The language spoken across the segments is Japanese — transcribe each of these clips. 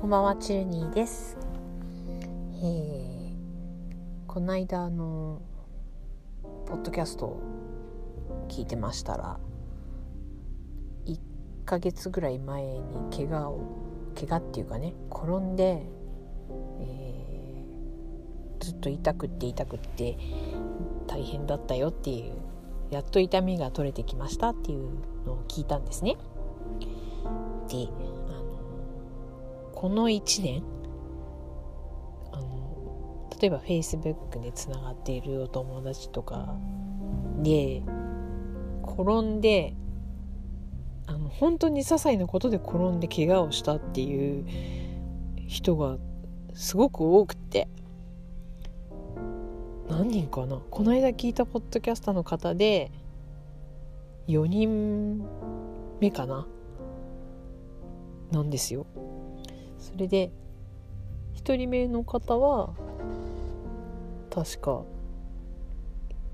こんばんは、チルニーです。えー、この間あのポッドキャストを聞いてましたら1ヶ月ぐらい前に怪我を怪我っていうかね転んで、えー、ずっと痛くって痛くって大変だったよっていうやっと痛みが取れてきましたっていうのを聞いたんですね。でこの1年あの例えば Facebook でつながっているお友達とかで転んであの本当に些細なことで転んで怪我をしたっていう人がすごく多くて何人かなこの間聞いたポッドキャスターの方で4人目かななんですよ。それで1人目の方は確か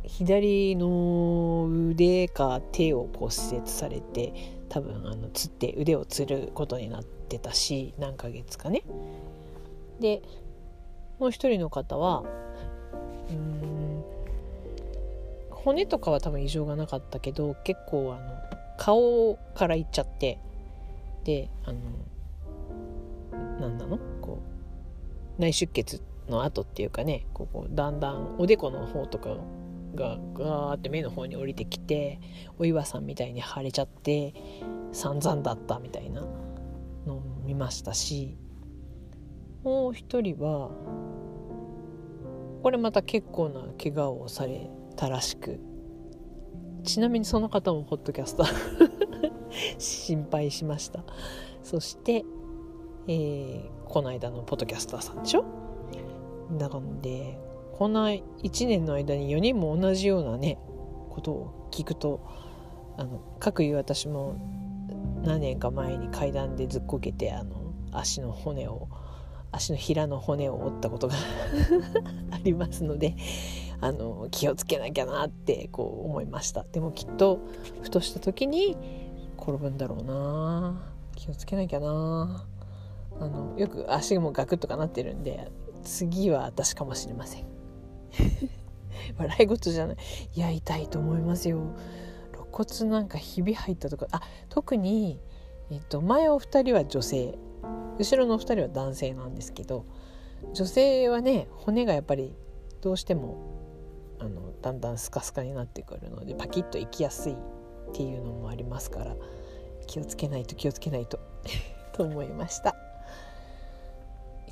左の腕か手を骨折されて多分あのつって腕をつることになってたし何ヶ月かね。でもう一人の方はうん骨とかは多分異常がなかったけど結構あの顔からいっちゃってであの何なの？こう内出血の後っていうかねここだんだんおでこの方とかがガーって目の方に降りてきてお岩さんみたいに腫れちゃって散々だったみたいなのを見ましたしもう一人はこれまた結構な怪我をされたらしくちなみにその方もポッドキャスター 心配しました。そしてえー、この間のポッドキャスターさんでしょ？だからでこんな1年の間に4人も同じようなねことを聞くとあの各いう私も何年か前に階段でずっこけてあの足の骨を足のひらの骨を折ったことが ありますのであの気をつけなきゃなってこう思いました。でもきっとふとした時に転ぶんだろうな。気をつけなきゃな。あのよく足もガクッとかなってるんで次は私かもしれません。笑い事じゃない。いや痛いと思いますよ。肋骨なんかひび入ったとか。あ特に、えっと、前お二人は女性。後ろのお二人は男性なんですけど女性はね骨がやっぱりどうしてもあのだんだんスカスカになってくるのでパキッといきやすいっていうのもありますから気をつけないと気をつけないと と思いました。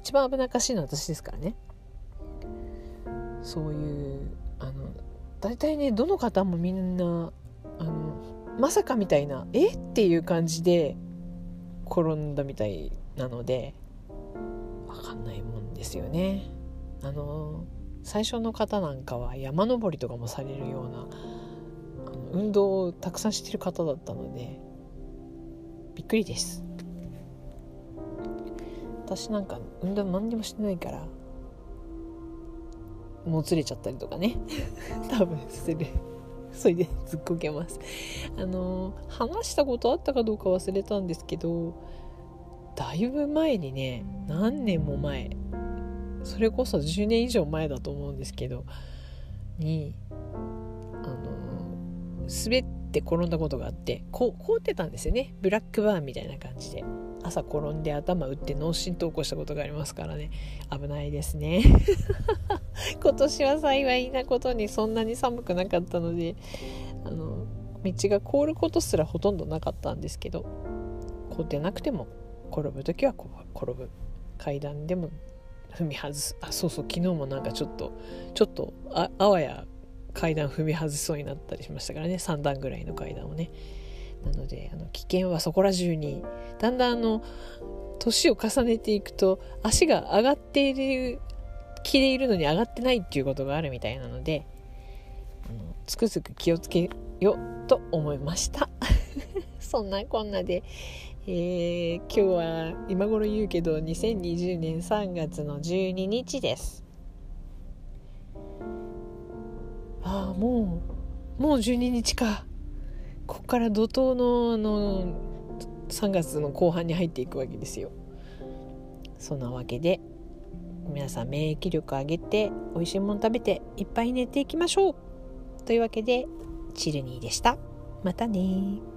一番危なっかしいのは私ですからね。そういうあの大体ねどの方もみんなあのまさかみたいなえ？っていう感じで転んだみたいなので分かんないもんですよね。あの最初の方なんかは山登りとかもされるようなあの運動をたくさんしてる方だったのでびっくりです。私なんか運動何にもしてないからもうつれちゃったりとかね。多分する。それでずっこけます。あの話したことあったかどうか忘れたんですけどだいぶ前にね何年も前それこそ10年以上前だと思うんですけどにあの滑って転んだことがあってこう凍ってたんですよね。ブラックバーンみたいな感じで。朝転んで頭打って脳震盪起こしたことがありますからね。危ないですね。今年は幸いなことにそんなに寒くなかったのであの道が凍ることすらほとんどなかったんですけど凍ってなくても転ぶ時は転ぶ。階段でも踏み外す。あそうそう昨日もなんかちょっとちょっとああわや階段踏み外しそうになったりしましたからね。3段ぐらいの階段をね。なのであの危険はそこら中にだんだんあの年を重ねていくと足が上がっている気でいるのに上がってないっていうことがあるみたいなのであのつくづく気をつけよと思いました。そんなこんなで、えー、今日は今頃言うけど2020年3月の12日です。ああもうもう12日か。ここから怒涛のあの3月の後半に入っていくわけですよ。そんなわけで皆さん免疫力上げて美味しいもの食べていっぱい寝ていきましょう。というわけでチルニーでした。またね